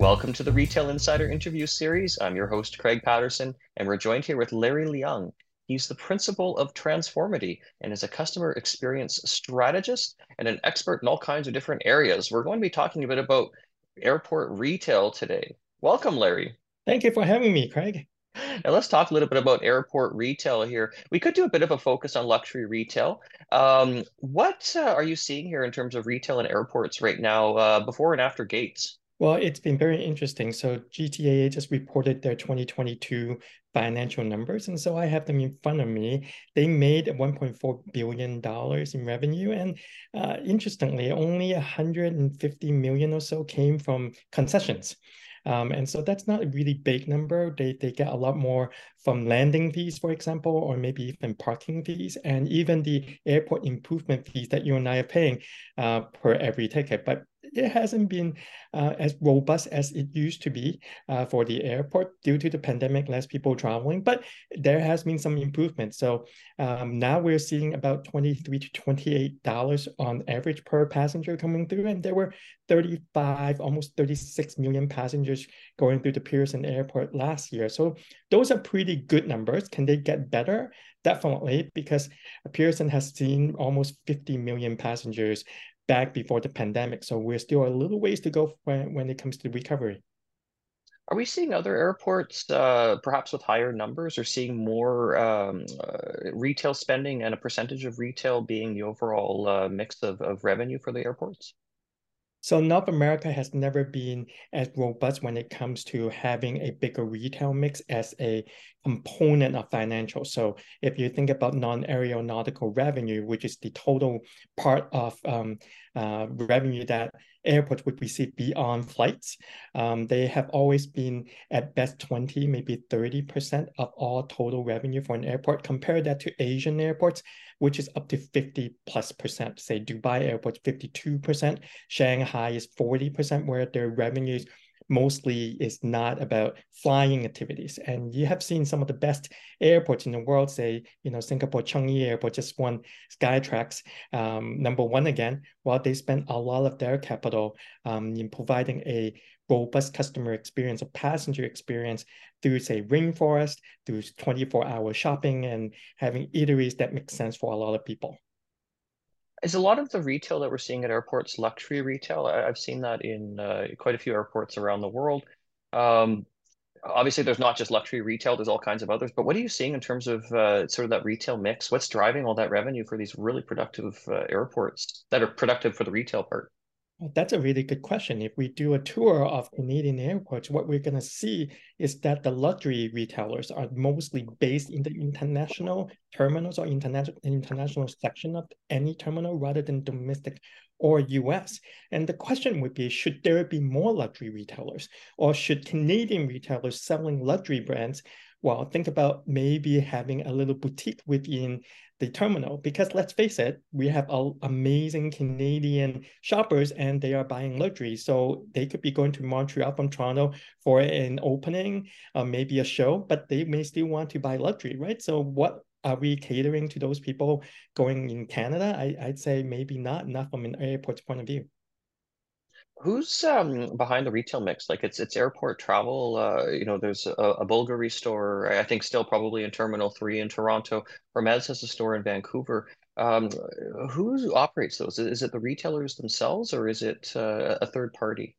Welcome to the Retail Insider interview series. I'm your host, Craig Patterson, and we're joined here with Larry Leung. He's the principal of Transformidy and is a customer experience strategist and an expert in all kinds of different areas. We're going to be talking a bit about airport retail today. Welcome, Larry. Thank you for having me, Craig. Now let's talk a little bit about airport retail here. We could do a bit of a focus on luxury retail. Um, what uh, are you seeing here in terms of retail in airports right now, uh, before and after gates? Well, it's been very interesting. So GTAA just reported their 2022 financial numbers, and so I have them in front of me. They made 1.4 billion dollars in revenue, and uh, interestingly, only 150 million or so came from concessions. Um, and so that's not a really big number. They, they get a lot more from landing fees, for example, or maybe even parking fees, and even the airport improvement fees that you and I are paying uh, per every ticket. But it hasn't been uh, as robust as it used to be uh, for the airport due to the pandemic, less people traveling, but there has been some improvement. So um, now we're seeing about 23 to $28 on average per passenger coming through. And there were 35, almost 36 million passengers going through the Pearson Airport last year. So those are pretty good numbers. Can they get better? Definitely, because Pearson has seen almost 50 million passengers back before the pandemic. So we're still a little ways to go when, when it comes to recovery. Are we seeing other airports, uh, perhaps with higher numbers, or seeing more um, uh, retail spending and a percentage of retail being the overall uh, mix of, of revenue for the airports? So North America has never been as robust when it comes to having a bigger retail mix as a component of financial. So if you think about non-aeronautical revenue, which is the total part of um, uh, revenue that airports would receive beyond flights, um, they have always been at best 20, maybe 30% of all total revenue for an airport. Compare that to Asian airports, which is up to 50 plus percent. Say Dubai airports 52%, Shanghai is 40%, where their revenues mostly is not about flying activities. And you have seen some of the best airports in the world, say, you know, Singapore Changi Airport just won Skytrax um, number one again, while they spent a lot of their capital um, in providing a robust customer experience, a passenger experience through, say, rainforest, through 24-hour shopping and having eateries that make sense for a lot of people. Is a lot of the retail that we're seeing at airports luxury retail? I, have seen that in uh, quite a few airports around the world. Um, obviously, there's not just luxury retail, there's all kinds of others. But what are you seeing in terms of uh, sort of that retail mix? What's driving all that revenue for these really productive uh, airports that are productive for the retail part? That's a really good question. If we do a tour of Canadian airports, what we're going to see is that the luxury retailers are mostly based in the international terminals or international international section of any terminal rather than domestic or US. And the question would be, should there be more luxury retailers or should Canadian retailers selling luxury brands well, think about maybe having a little boutique within the terminal because let's face it, we have amazing Canadian shoppers and they are buying luxury. So they could be going to Montreal from Toronto for an opening, uh, maybe a show, but they may still want to buy luxury, right? So what are we catering to those people going in Canada? I, I'd say maybe not, not from an airport's point of view. Who's um, behind the retail mix? Like it's it's airport travel. Uh, you know, there's a, a Bulgari store. I think still probably in Terminal Three in Toronto. Hermes has a store in Vancouver. Um, who operates those? Is it the retailers themselves, or is it uh, a third party?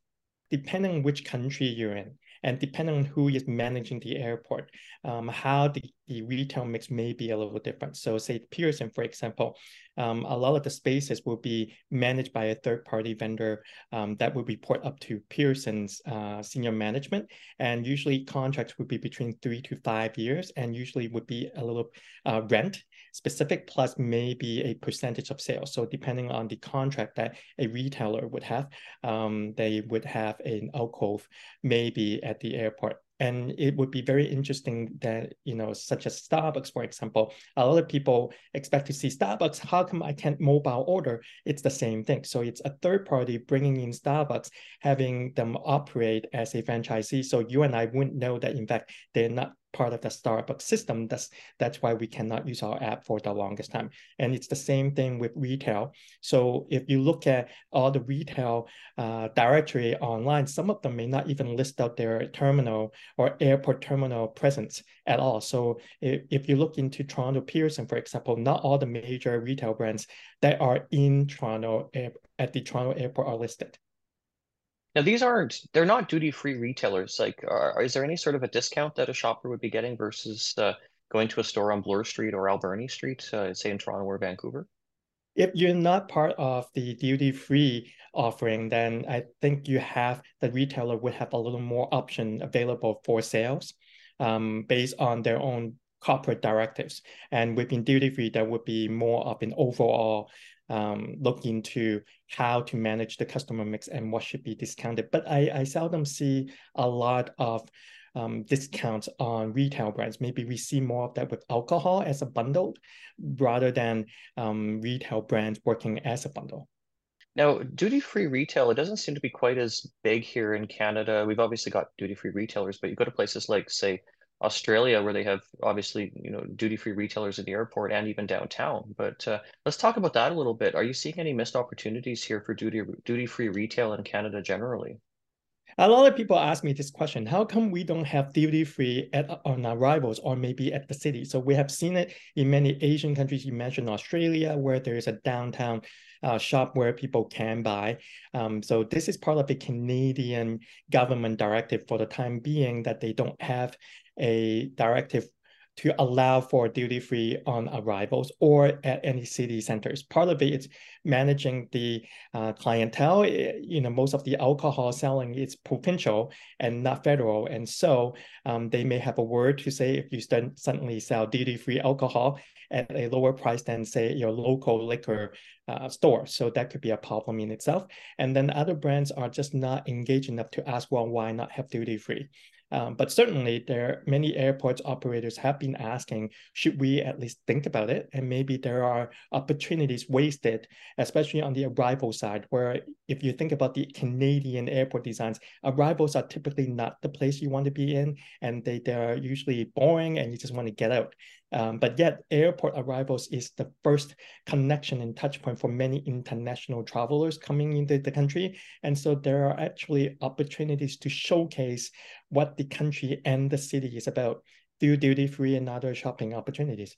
Depending on which country you're in, and depending on who is managing the airport, um, how the, the retail mix may be a little different. So say Pearson, for example, um, a lot of the spaces will be managed by a third-party vendor um, that will report up to Pearson's uh, senior management. And usually contracts would be between three to five years and usually would be a little uh, rent specific plus maybe a percentage of sales. So depending on the contract that a retailer would have, um, they would have an alcove maybe at the airport. And it would be very interesting that you know such as starbucks for example a lot of people expect to see starbucks. How come i can't mobile order? It's the same thing. So it's a third party bringing in starbucks having them operate as a franchisee. So you and i wouldn't know that in fact they're not part of the Starbucks system. That's that's why we cannot use our app for the longest time. And it's the same thing with retail. So if you look at all the retail uh, directory online, some of them may not even list out their terminal or airport terminal presence at all. So if, if you look into Toronto Pearson, for example, not all the major retail brands that are in Toronto at the Toronto airport are listed. Now, these aren't, they're not duty-free retailers. Like, are, is there any sort of a discount that a shopper would be getting versus uh, going to a store on Bloor Street or Alberni Street, uh, say in Toronto or Vancouver? If you're not part of the duty-free offering, then I think you have, the retailer would have a little more option available for sales um, based on their own corporate directives. And within duty-free, there would be more of an overall um, look into how to manage the customer mix and what should be discounted. But I, I seldom see a lot of um, discounts on retail brands. Maybe we see more of that with alcohol as a bundle rather than um, retail brands working as a bundle. Now, duty-free retail, it doesn't seem to be quite as big here in Canada. We've obviously got duty-free retailers, but you go to places like, say, Australia, where they have obviously you know duty free retailers at the airport and even downtown. But uh, let's talk about that a little bit. Are you seeing any missed opportunities here for duty duty free retail in Canada generally? A lot of people ask me this question: How come we don't have duty free at on arrivals, or maybe at the city? So we have seen it in many Asian countries. You mentioned Australia, where there is a downtown uh, shop where people can buy. Um, so this is part of the Canadian government directive for the time being that they don't have a directive to allow for duty free on arrivals or at any city centers. Part of it is managing the uh, clientele. You know, most of the alcohol selling is provincial and not federal, and so um, they may have a word to say if you suddenly sell duty free alcohol at a lower price than say your local liquor uh, store. So that could be a problem in itself. And then other brands are just not engaged enough to ask, well, why not have duty free? Um, but certainly, there many airports operators have been asking, should we at least think about it? And maybe there are opportunities wasted, especially on the arrival side, where if you think about the Canadian airport designs, arrivals are typically not the place you want to be in, and they they're usually boring, and you just want to get out. Um, but yet, airport arrivals is the first connection and touch point for many international travelers coming into the country. And so there are actually opportunities to showcase what the country and the city is about through duty free and other shopping opportunities.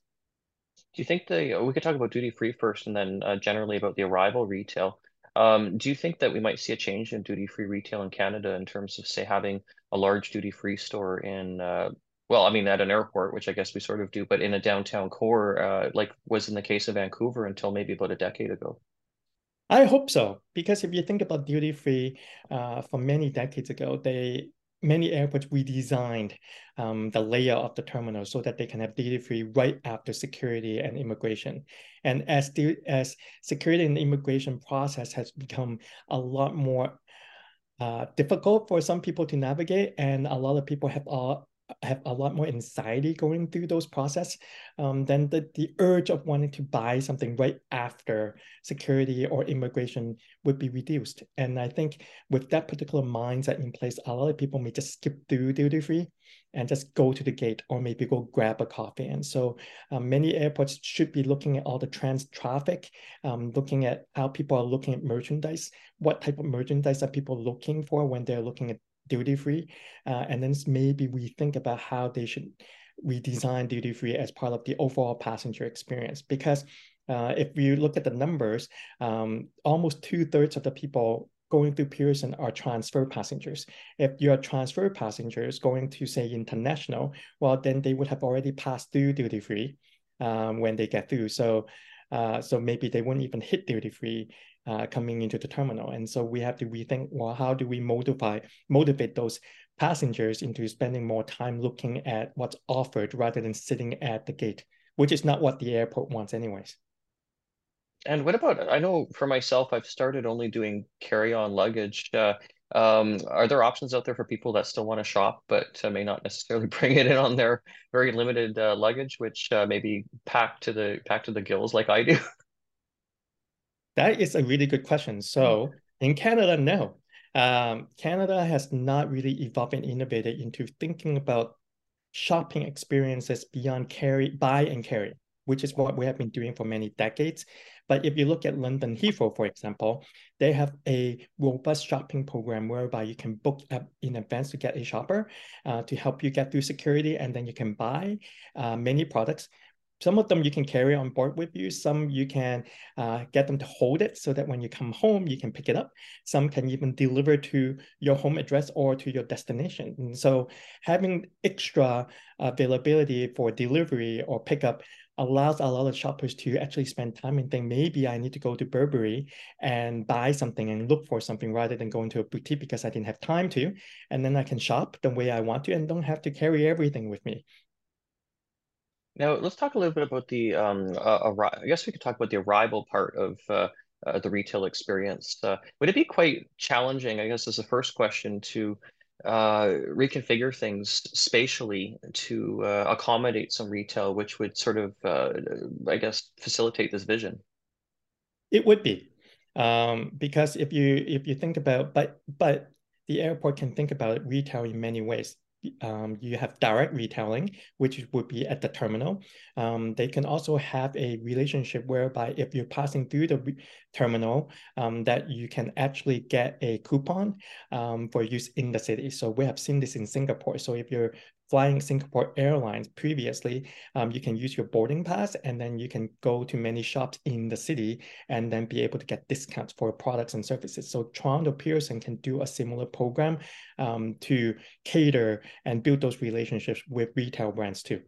Do you think the we could talk about duty free first, and then uh, generally about the arrival retail? Um, do you think that we might see a change in duty free retail in Canada in terms of, say, having a large duty free store in uh, well, I mean, at an airport, which I guess we sort of do, but in a downtown core, uh, like was in the case of Vancouver until maybe about a decade ago. I hope so, because if you think about duty free, uh, from many decades ago, they many airports redesigned um, the layout of the terminal so that they can have duty free right after security and immigration. And as the as security and immigration process has become a lot more uh, difficult for some people to navigate, and a lot of people have all have a lot more anxiety going through those process, um, then the, the urge of wanting to buy something right after security or immigration would be reduced. And I think with that particular mindset in place, a lot of people may just skip through duty free and just go to the gate or maybe go grab a coffee. And so um, many airports should be looking at all the trans traffic, um, looking at how people are looking at merchandise, what type of merchandise are people looking for when they're looking at duty free, uh, and then maybe we think about how they should redesign duty free as part of the overall passenger experience. Because uh, if you look at the numbers, um, almost two thirds of the people going through Pearson are transfer passengers. If you're transfer passengers going to say international, well, then they would have already passed through duty free um, when they get through. So, uh, so maybe they wouldn't even hit duty free uh, coming into the terminal. And so we have to rethink, well, how do we motivate, motivate those passengers into spending more time looking at what's offered rather than sitting at the gate, which is not what the airport wants anyways. And what about, I know for myself, I've started only doing carry-on luggage. Uh, um, are there options out there for people that still want to shop, but uh, may not necessarily bring it in on their very limited uh, luggage, which uh, maybe packed to the pack to the gills like I do? That is a really good question. So mm. in Canada, no. Um, Canada has not really evolved and innovated into thinking about shopping experiences beyond carry, buy and carry, which is what we have been doing for many decades. But if you look at London Heathrow, for example, they have a robust shopping program whereby you can book up in advance to get a shopper uh, to help you get through security, and then you can buy uh, many products. Some of them you can carry on board with you. Some you can uh, get them to hold it so that when you come home, you can pick it up. Some can even deliver to your home address or to your destination. And so having extra availability for delivery or pickup allows a lot of shoppers to actually spend time and think maybe I need to go to Burberry and buy something and look for something rather than going to a boutique because I didn't have time to. And then I can shop the way I want to and don't have to carry everything with me. Now let's talk a little bit about the um, uh, I guess we could talk about the arrival part of uh, uh, the retail experience. Uh, would it be quite challenging, I guess, as the first question to uh, reconfigure things spatially to uh, accommodate some retail, which would sort of, I guess, facilitate this vision? It would be, um, because if you if you think about, but but the airport can think about retail in many ways um, you have direct retailing, which would be at the terminal. Um, they can also have a relationship whereby if you're passing through the terminal, um, that you can actually get a coupon um, for use in the city. So we have seen this in Singapore. So if you're flying Singapore Airlines previously, um, you can use your boarding pass and then you can go to many shops in the city and then be able to get discounts for products and services. So Toronto Pearson can do a similar program um, to cater and build those relationships with retail brands too.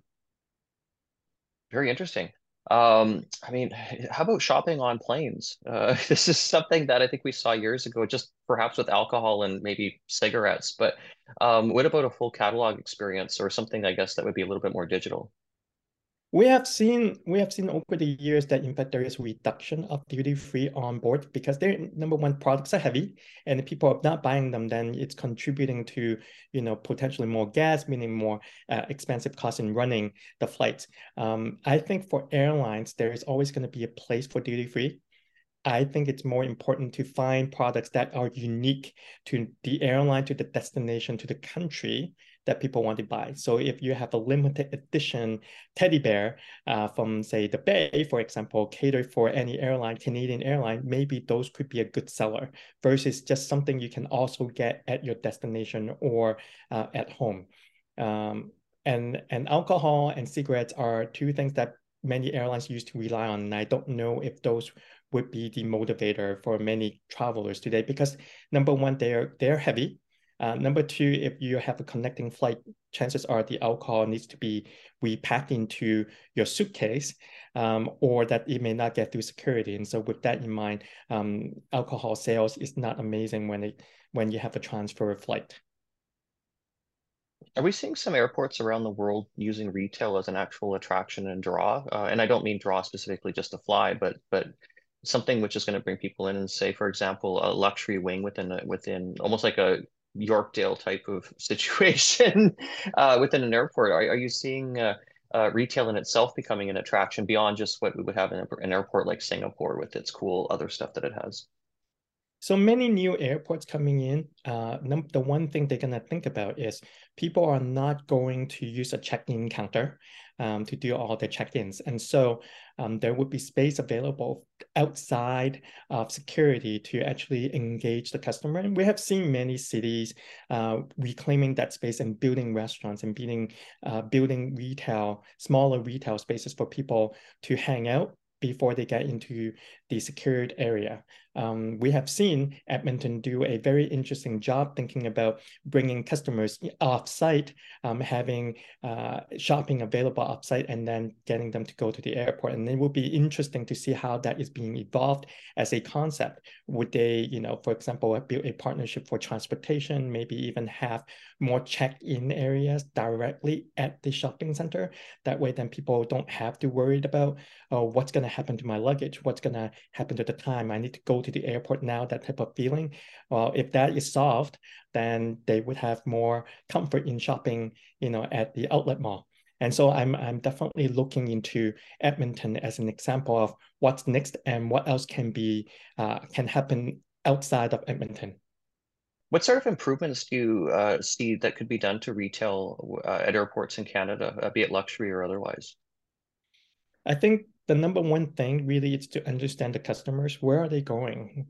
Very interesting. Um, I mean, how about shopping on planes? Uh, this is something that I think we saw years ago, just perhaps with alcohol and maybe cigarettes. But um, what about a full catalog experience or something, I guess, that would be a little bit more digital? We have seen we have seen over the years that in fact there is reduction of duty free on board because their number one products are heavy and people are not buying them, then it's contributing to you know potentially more gas, meaning more uh, expensive cost in running the flights. Um, I think for airlines there is always going to be a place for duty free. I think it's more important to find products that are unique to the airline, to the destination, to the country, that people want to buy. So if you have a limited edition teddy bear uh, from say the Bay, for example, catered for any airline, Canadian airline, maybe those could be a good seller versus just something you can also get at your destination or uh, at home. Um, and, and alcohol and cigarettes are two things that many airlines used to rely on. And I don't know if those would be the motivator for many travelers today because number one, they're they're heavy uh, number two, if you have a connecting flight, chances are the alcohol needs to be repacked into your suitcase um, or that it may not get through security. And so with that in mind, um, alcohol sales is not amazing when it when you have a transfer flight. Are we seeing some airports around the world using retail as an actual attraction and draw? Uh, and I don't mean draw specifically just to fly, but but something which is going to bring people in and say, for example, a luxury wing within a, within almost like a Yorkdale type of situation uh, within an airport. Are, are you seeing uh, uh, retail in itself becoming an attraction beyond just what we would have in an airport like Singapore with its cool other stuff that it has? So many new airports coming in. Uh, the one thing they're gonna think about is people are not going to use a check-in counter um, to do all the check-ins, and so um, there would be space available outside of security to actually engage the customer. And we have seen many cities uh, reclaiming that space and building restaurants and building uh, building retail, smaller retail spaces for people to hang out before they get into the secured area. Um, we have seen Edmonton do a very interesting job thinking about bringing customers off-site, um, having uh, shopping available off-site, and then getting them to go to the airport. And it will be interesting to see how that is being evolved as a concept. Would they, you know, for example, build a partnership for transportation, maybe even have more check-in areas directly at the shopping center? That way, then people don't have to worry about, oh, what's going to happen to my luggage? What's going to happen to the time I need to go to the airport now, that type of feeling. Well, if that is solved, then they would have more comfort in shopping, you know, at the outlet mall. And so I'm I'm definitely looking into Edmonton as an example of what's next and what else can be uh, can happen outside of Edmonton. What sort of improvements do you uh, see that could be done to retail uh, at airports in Canada, uh, be it luxury or otherwise? I think the number one thing really is to understand the customers. Where are they going?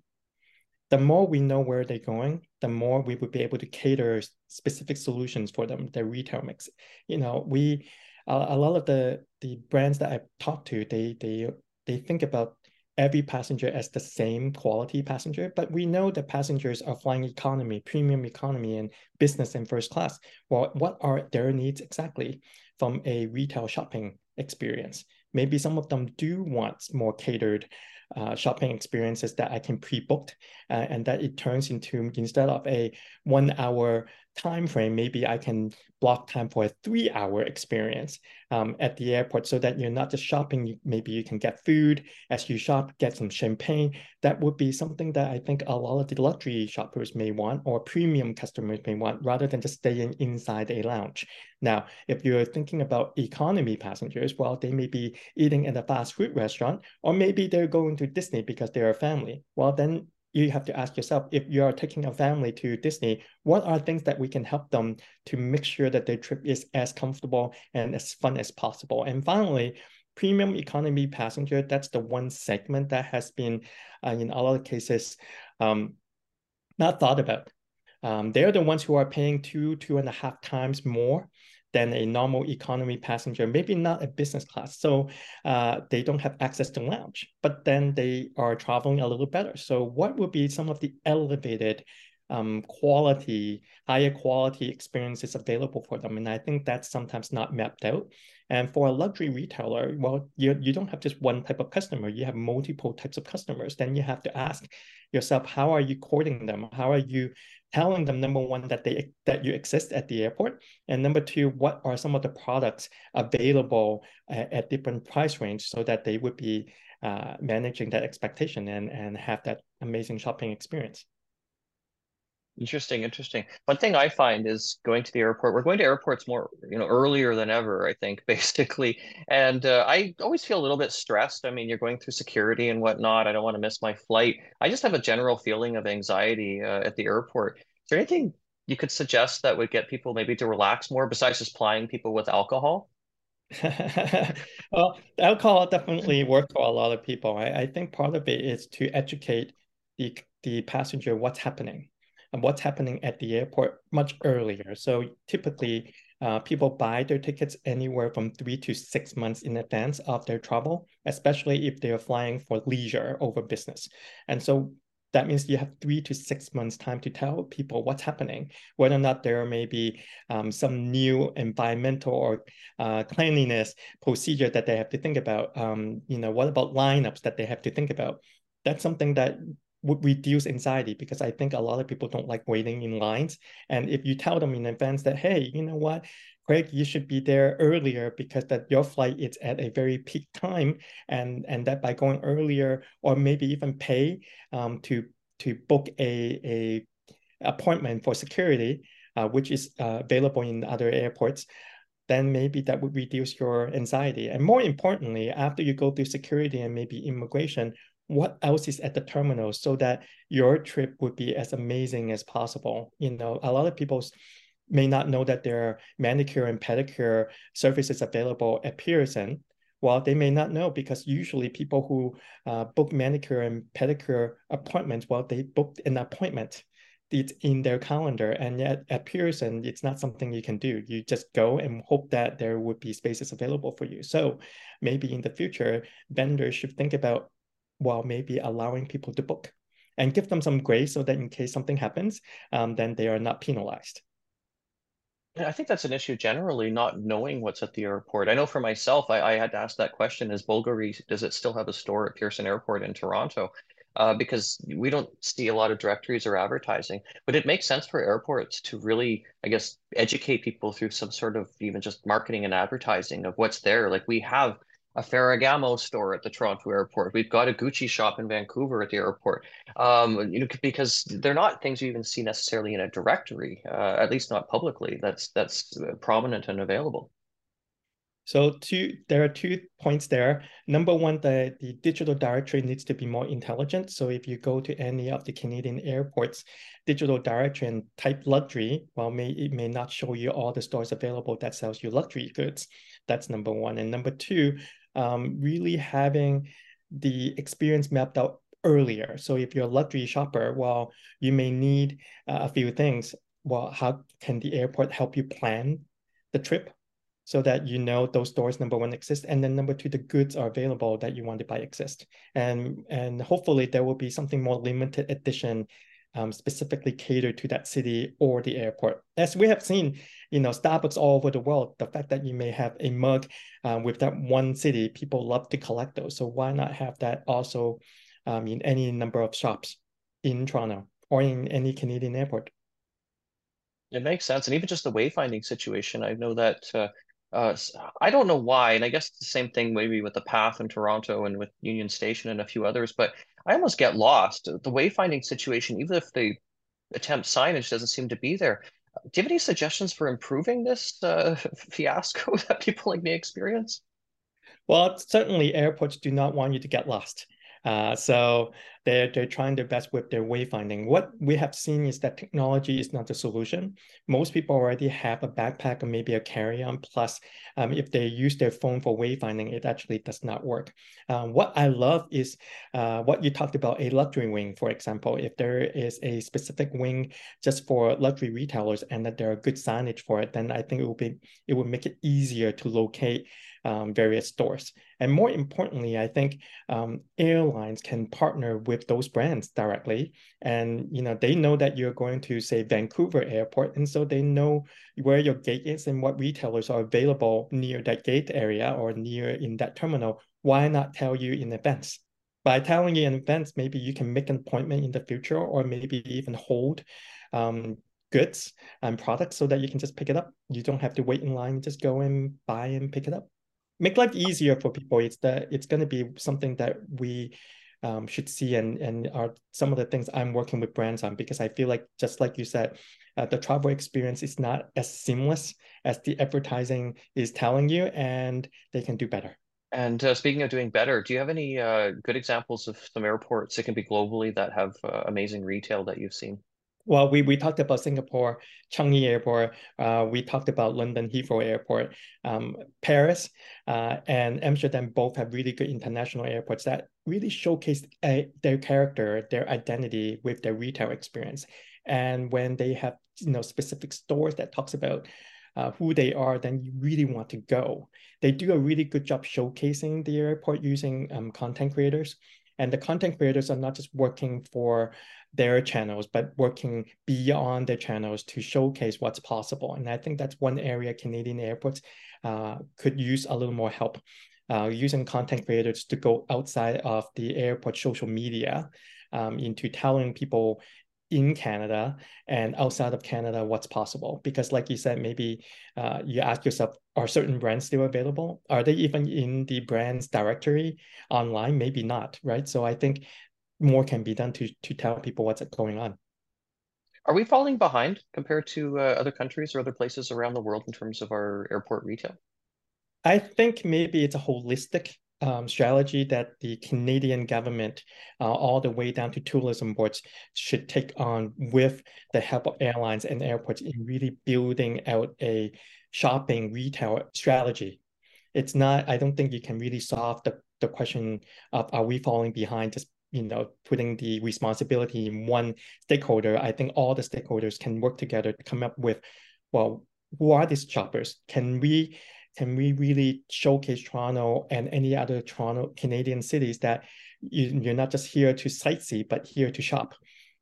The more we know where they're going, the more we would be able to cater specific solutions for them, their retail mix. You know, we a, a lot of the the brands that I've talked to, they they they think about every passenger as the same quality passenger, but we know that passengers are flying economy, premium economy, and business and first class. Well, what are their needs exactly from a retail shopping experience? Maybe some of them do want more catered uh, shopping experiences that I can pre-booked uh, and that it turns into instead of a one hour time frame, maybe I can block time for a three hour experience um, at the airport so that you're not just shopping, maybe you can get food as you shop, get some champagne. That would be something that I think a lot of the luxury shoppers may want or premium customers may want rather than just staying inside a lounge. Now, if you're thinking about economy passengers, well, they may be eating at a fast food restaurant, or maybe they're going to Disney because they're a family. Well, then you have to ask yourself if you are taking a family to Disney, what are things that we can help them to make sure that their trip is as comfortable and as fun as possible? And finally, premium economy passenger, that's the one segment that has been, uh, in a lot of cases, um, not thought about. Um, they're the ones who are paying two, two and a half times more than a normal economy passenger, maybe not a business class. So uh, they don't have access to lounge, but then they are traveling a little better. So what would be some of the elevated um, quality, higher quality experiences available for them? And I think that's sometimes not mapped out. And for a luxury retailer, well, you, you don't have just one type of customer, you have multiple types of customers. Then you have to ask yourself, how are you courting them? How are you telling them number one that they that you exist at the airport and number two what are some of the products available at, at different price range so that they would be uh, managing that expectation and and have that amazing shopping experience Interesting, interesting. One thing I find is going to the airport. We're going to airports more, you know, earlier than ever, I think, basically. And uh, I always feel a little bit stressed. I mean, you're going through security and whatnot. I don't want to miss my flight. I just have a general feeling of anxiety uh, at the airport. Is there anything you could suggest that would get people maybe to relax more besides just plying people with alcohol? well, alcohol definitely works for a lot of people. I, I think part of it is to educate the the passenger what's happening and what's happening at the airport much earlier. So typically, uh, people buy their tickets anywhere from three to six months in advance of their travel, especially if they're flying for leisure over business. And so that means you have three to six months time to tell people what's happening, whether or not there may be um, some new environmental or uh, cleanliness procedure that they have to think about. Um, you know, what about lineups that they have to think about? That's something that would reduce anxiety because I think a lot of people don't like waiting in lines. And if you tell them in advance that, hey, you know what, Craig, you should be there earlier because that your flight is at a very peak time, and and that by going earlier or maybe even pay um, to to book a a appointment for security, uh, which is uh, available in other airports, then maybe that would reduce your anxiety. And more importantly, after you go through security and maybe immigration, what else is at the terminal so that your trip would be as amazing as possible. You know, a lot of people may not know that there are manicure and pedicure services available at Pearson. Well, they may not know because usually people who uh, book manicure and pedicure appointments, well, they booked an appointment. It's in their calendar, and yet at Pearson, it's not something you can do. You just go and hope that there would be spaces available for you. So maybe in the future, vendors should think about while maybe allowing people to book and give them some grace so that in case something happens, um, then they are not penalized. I think that's an issue generally, not knowing what's at the airport. I know for myself, I, I had to ask that question: Is Bulgari does it still have a store at Pearson Airport in Toronto? Uh, because we don't see a lot of directories or advertising. But it makes sense for airports to really, I guess, educate people through some sort of even just marketing and advertising of what's there. Like we have a Ferragamo store at the Toronto airport. We've got a Gucci shop in Vancouver at the airport. Um, you know, because they're not things you even see necessarily in a directory, uh, at least not publicly. That's that's uh, prominent and available. So two, there are two points there. Number one, the, the digital directory needs to be more intelligent. So if you go to any of the Canadian airports, digital directory and type luxury, well, may, it may not show you all the stores available that sells you luxury goods. That's number one. And number two, um, really having the experience mapped out earlier. So if you're a luxury shopper, well, you may need uh, a few things. Well, how can the airport help you plan the trip so that you know those stores number one exist and then number two the goods are available that you want to buy exist and and hopefully there will be something more limited edition um, specifically catered to that city or the airport. As we have seen you know starbucks all over the world the fact that you may have a mug um, with that one city people love to collect those. So why not have that also um, in any number of shops in toronto or in any canadian airport? It makes sense. And even just the wayfinding situation, I know that uh, uh, I don't know why, and I guess the same thing maybe with the path in Toronto and with Union Station and a few others, but I almost get lost. The wayfinding situation, even if the attempt signage doesn't seem to be there. Do you have any suggestions for improving this uh, fiasco that people like me experience? Well, certainly airports do not want you to get lost. Uh, so they're, they're trying their best with their wayfinding. What we have seen is that technology is not the solution. Most people already have a backpack or maybe a carry-on. Plus, um, if they use their phone for wayfinding, it actually does not work. Um, what I love is uh, what you talked about, a luxury wing, for example. If there is a specific wing just for luxury retailers and that there are good signage for it, then I think it will be it will make it easier to locate um, various stores. And more importantly, I think um, airlines can partner with those brands directly, and you know they know that you're going to say Vancouver Airport, and so they know where your gate is and what retailers are available near that gate area or near in that terminal. Why not tell you in advance? By telling you in advance, maybe you can make an appointment in the future, or maybe even hold um, goods and products so that you can just pick it up. You don't have to wait in line; just go and buy and pick it up make life easier for people. It's that it's going to be something that we um, should see and and are some of the things I'm working with brands on because I feel like just like you said, uh, the travel experience is not as seamless as the advertising is telling you, and they can do better. And uh, speaking of doing better, do you have any uh, good examples of some airports? It can be globally that have uh, amazing retail that you've seen. Well, we, we talked about Singapore, Changi Airport. Uh, we talked about London Heathrow Airport, um, Paris, uh, and Amsterdam. Both have really good international airports that really showcase uh, their character, their identity with their retail experience. And when they have you know specific stores that talks about uh, who they are, then you really want to go. They do a really good job showcasing the airport using um, content creators. And the content creators are not just working for their channels, but working beyond their channels to showcase what's possible. And I think that's one area Canadian airports uh, could use a little more help. Uh, using content creators to go outside of the airport social media um, into telling people in Canada and outside of Canada what's possible. Because, like you said, maybe uh, you ask yourself, are certain brands still available? Are they even in the brands directory online? Maybe not, right? So I think more can be done to to tell people what's going on. Are we falling behind compared to uh, other countries or other places around the world in terms of our airport retail? I think maybe it's a holistic um, strategy that the Canadian government, uh, all the way down to tourism boards, should take on with the help of airlines and airports in really building out a shopping retail strategy. It's not, I don't think you can really solve the, the question of are we falling behind just you know putting the responsibility in one stakeholder i think all the stakeholders can work together to come up with well who are these shoppers? Can we can we really showcase toronto and any other toronto canadian cities that you, you're not just here to sightsee but here to shop?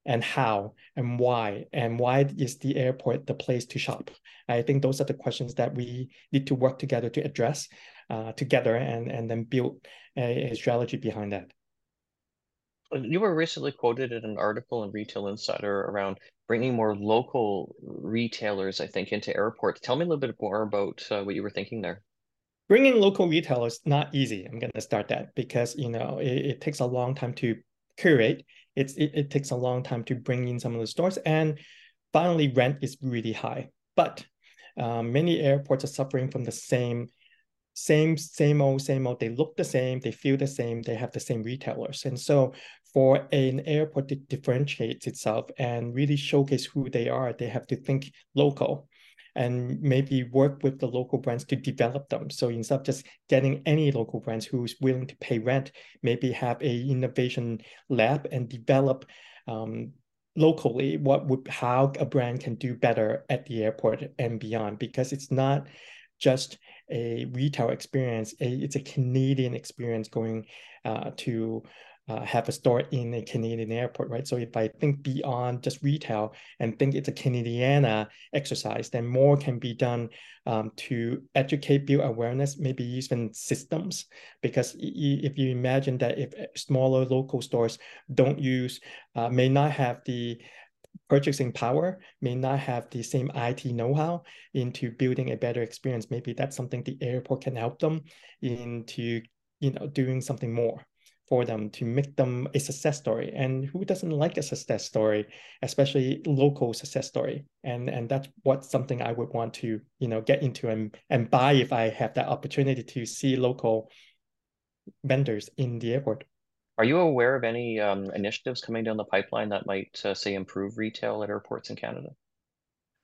And how? And why? And why is the airport the place to shop? I think those are the questions that we need to work together to address uh, together and and then build a, a strategy behind that you were recently quoted in an article in Retail Insider around bringing more local retailers, I think, into airports. Tell me a little bit more about uh, what you were thinking there. Bringing local retailers not easy. I'm going to start that because you know it, it takes a long time to curate. It's it, it takes a long time to bring in some of the stores, and finally, rent is really high. But um, many airports are suffering from the same same same old same old they look the same they feel the same they have the same retailers and so for an airport to differentiate itself and really showcase who they are they have to think local and maybe work with the local brands to develop them so instead of just getting any local brands who's willing to pay rent maybe have a innovation lab and develop um, locally what would how a brand can do better at the airport and beyond because it's not just a retail experience. A, it's a Canadian experience going uh, to uh, have a store in a Canadian airport, right? So if I think beyond just retail and think it's a Canadiana exercise, then more can be done um, to educate, build awareness, maybe even systems. Because if you imagine that if smaller local stores don't use, uh, may not have the purchasing power may not have the same IT know-how into building a better experience. Maybe that's something the airport can help them into, you know, doing something more for them to make them a success story. And who doesn't like a success story, especially local success story? And and that's what something I would want to, you know, get into and and buy if I have that opportunity to see local vendors in the airport. Are you aware of any um, initiatives coming down the pipeline that might, uh, say, improve retail at airports in Canada?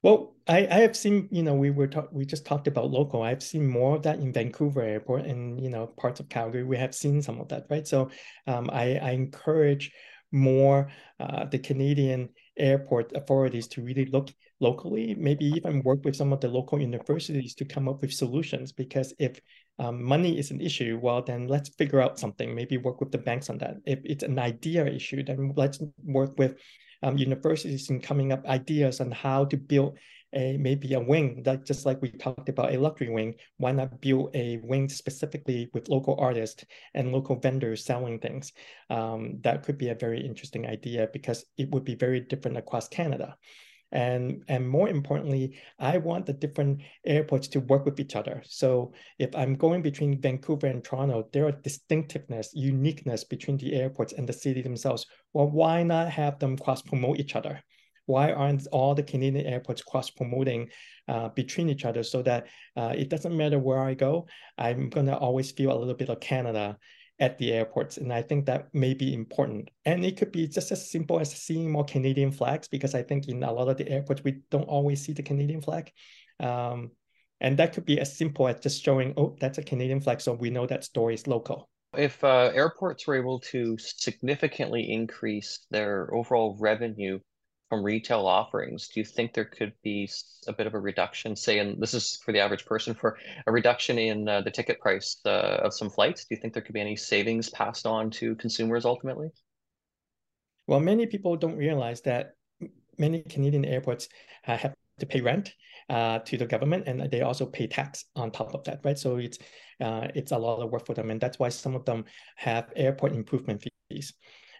Well, I, I have seen, you know, we were talk, we just talked about local. I've seen more of that in Vancouver Airport and you know parts of Calgary. We have seen some of that, right? So um, I, I encourage more uh, the Canadian airport authorities to really look locally, maybe even work with some of the local universities to come up with solutions. Because if um, money is an issue, well, then let's figure out something. Maybe work with the banks on that. If it's an idea issue, then let's work with um, universities in coming up ideas on how to build a maybe a wing that just like we talked about a luxury wing. Why not build a wing specifically with local artists and local vendors selling things? Um, that could be a very interesting idea because it would be very different across canada and and more importantly i want the different airports to work with each other. So if i'm going between vancouver and toronto there are distinctiveness uniqueness between the airports and the city themselves. Well why not have them cross promote each other? Why aren't all the Canadian airports cross promoting uh, between each other so that uh, it doesn't matter where I go, I'm gonna always feel a little bit of Canada at the airports. And I think that may be important. And it could be just as simple as seeing more Canadian flags, because I think in a lot of the airports, we don't always see the Canadian flag. Um, and that could be as simple as just showing, oh, that's a Canadian flag. So we know that store is local. If uh, airports were able to significantly increase their overall revenue from retail offerings, do you think there could be a bit of a reduction, say, and this is for the average person, for a reduction in uh, the ticket price uh, of some flights? Do you think there could be any savings passed on to consumers ultimately? Well, many people don't realize that many Canadian airports uh, have to pay rent uh, to the government, and they also pay tax on top of that, right? So it's uh, it's a lot of work for them, and that's why some of them have airport improvement fees.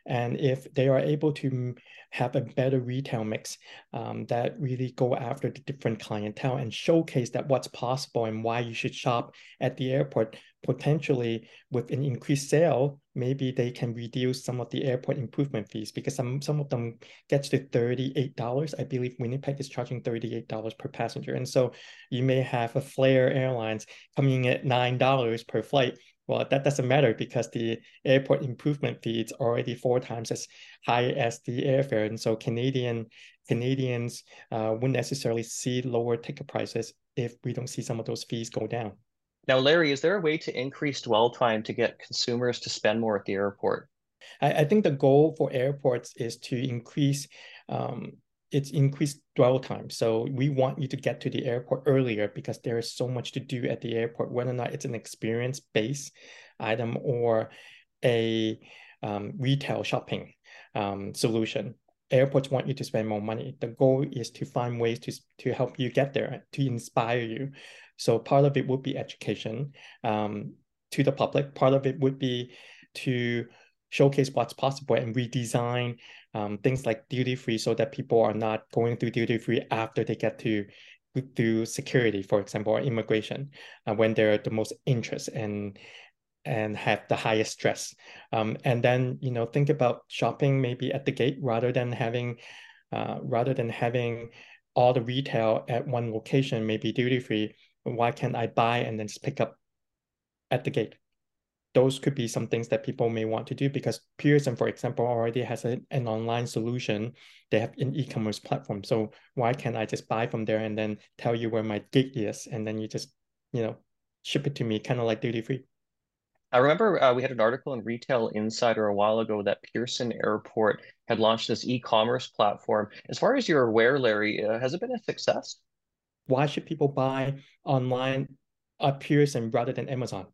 And if they are able to have a better retail mix um, that really go after the different clientele and showcase that what's possible and why you should shop at the airport, potentially with an increased sale, maybe they can reduce some of the airport improvement fees because some, some of them gets to $38. I believe Winnipeg is charging $38 per passenger. And so you may have a Flair Airlines coming at $9 per flight well, that doesn't matter because the airport improvement fee is already four times as high as the airfare, and so Canadian Canadians uh, wouldn't necessarily see lower ticket prices if we don't see some of those fees go down. Now, Larry, is there a way to increase dwell time to get consumers to spend more at the airport? I, I think the goal for airports is to increase um, it's increased dwell time. So we want you to get to the airport earlier because there is so much to do at the airport, whether or not it's an experience based item or a um, retail shopping um, solution. Airports want you to spend more money. The goal is to find ways to, to help you get there, to inspire you. So part of it would be education um, to the public. Part of it would be to showcase what's possible and redesign um, things like duty free so that people are not going through duty free after they get to through security, for example, or immigration, uh, when they're the most interest and and have the highest stress. Um, and then you know think about shopping maybe at the gate rather than having uh, rather than having all the retail at one location, maybe duty free. Why can't I buy and then just pick up at the gate. Those could be some things that people may want to do because Pearson, for example, already has a, an online solution. They have an e-commerce platform. So why can't I just buy from there and then tell you where my gate is, and then you just, you know, ship it to me, kind of like duty free. I remember uh, we had an article in Retail Insider a while ago that Pearson Airport had launched this e-commerce platform. As far as you're aware, Larry, uh, has it been a success? Why should people buy online at Pearson rather than Amazon?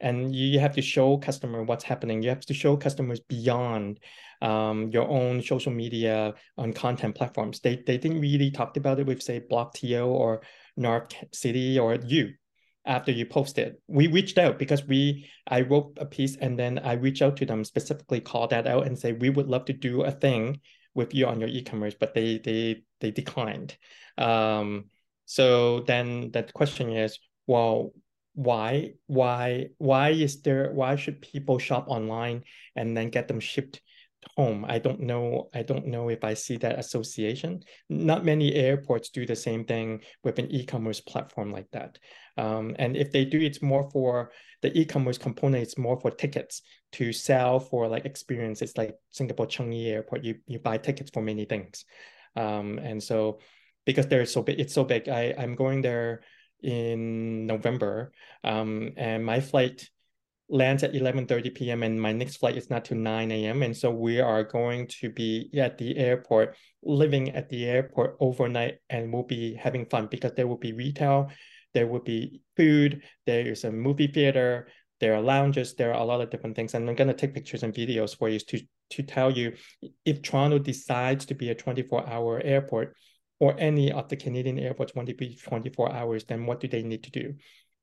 And you have to show customer what's happening. You have to show customers beyond um, your own social media on content platforms. They they didn't really talk about it with say BlockTO or North City or you after you posted. We reached out because we I wrote a piece and then I reached out to them specifically, call that out and say we would love to do a thing with you on your e-commerce, but they they they declined. Um, so then that question is, well, why why why is there why should people shop online and then get them shipped home. I don't know. I don't know if I see that association. Not many airports do the same thing with an e-commerce platform like that. Um, and if they do, it's more for the e-commerce component. It's more for tickets to sell for like experiences, like Singapore Changi Airport. You you buy tickets for many things, um, and so because they're so big, it's so big. I I'm going there in November, um, and my flight lands at 11.30 p.m. and my next flight is not till 9 a.m. And so we are going to be at the airport, living at the airport overnight and we'll be having fun because there will be retail, there will be food, there is a movie theater, there are lounges, there are a lot of different things. And I'm going to take pictures and videos for you to, to tell you if Toronto decides to be a 24 hour airport or any of the Canadian airports want to be 24 hours, then what do they need to do?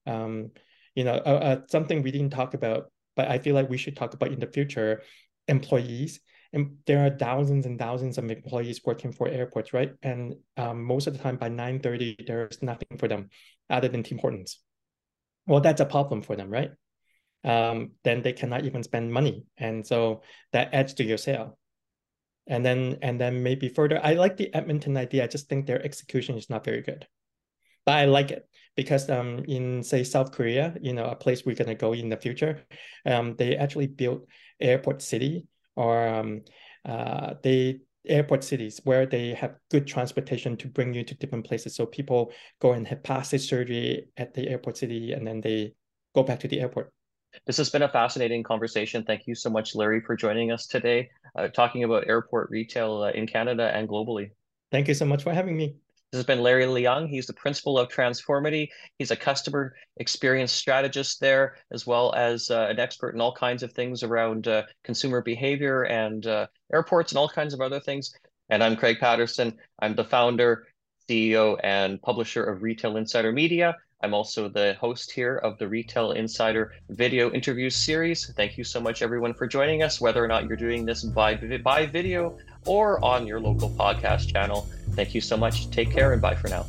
Um, you know, uh, uh, something we didn't talk about, but I feel like we should talk about in the future, employees. And there are thousands and thousands of employees working for airports, right? And um, most of the time by 9.30, there's nothing for them other than Tim Hortons. Well, that's a problem for them, right? Um, then they cannot even spend money. And so that adds to your sale. And then and then maybe further, I like the Edmonton idea. I just think their execution is not very good. But I like it because um, in say South Korea, you know, a place we're gonna go in the future, um, they actually built airport city or um, uh, they airport cities where they have good transportation to bring you to different places. So people go and have plastic surgery at the airport city, and then they go back to the airport. This has been a fascinating conversation. Thank you so much, Larry, for joining us today, uh, talking about airport retail uh, in Canada and globally. Thank you so much for having me. This has been Larry Leung. He's the principal of Transformidy. He's a customer experience strategist there, as well as uh, an expert in all kinds of things around uh, consumer behavior and uh, airports and all kinds of other things. And I'm Craig Patterson. I'm the founder, CEO, and publisher of Retail Insider Media. I'm also the host here of the Retail Insider video interview series. Thank you so much, everyone, for joining us, whether or not you're doing this by, by video or on your local podcast channel. Thank you so much. Take care and bye for now.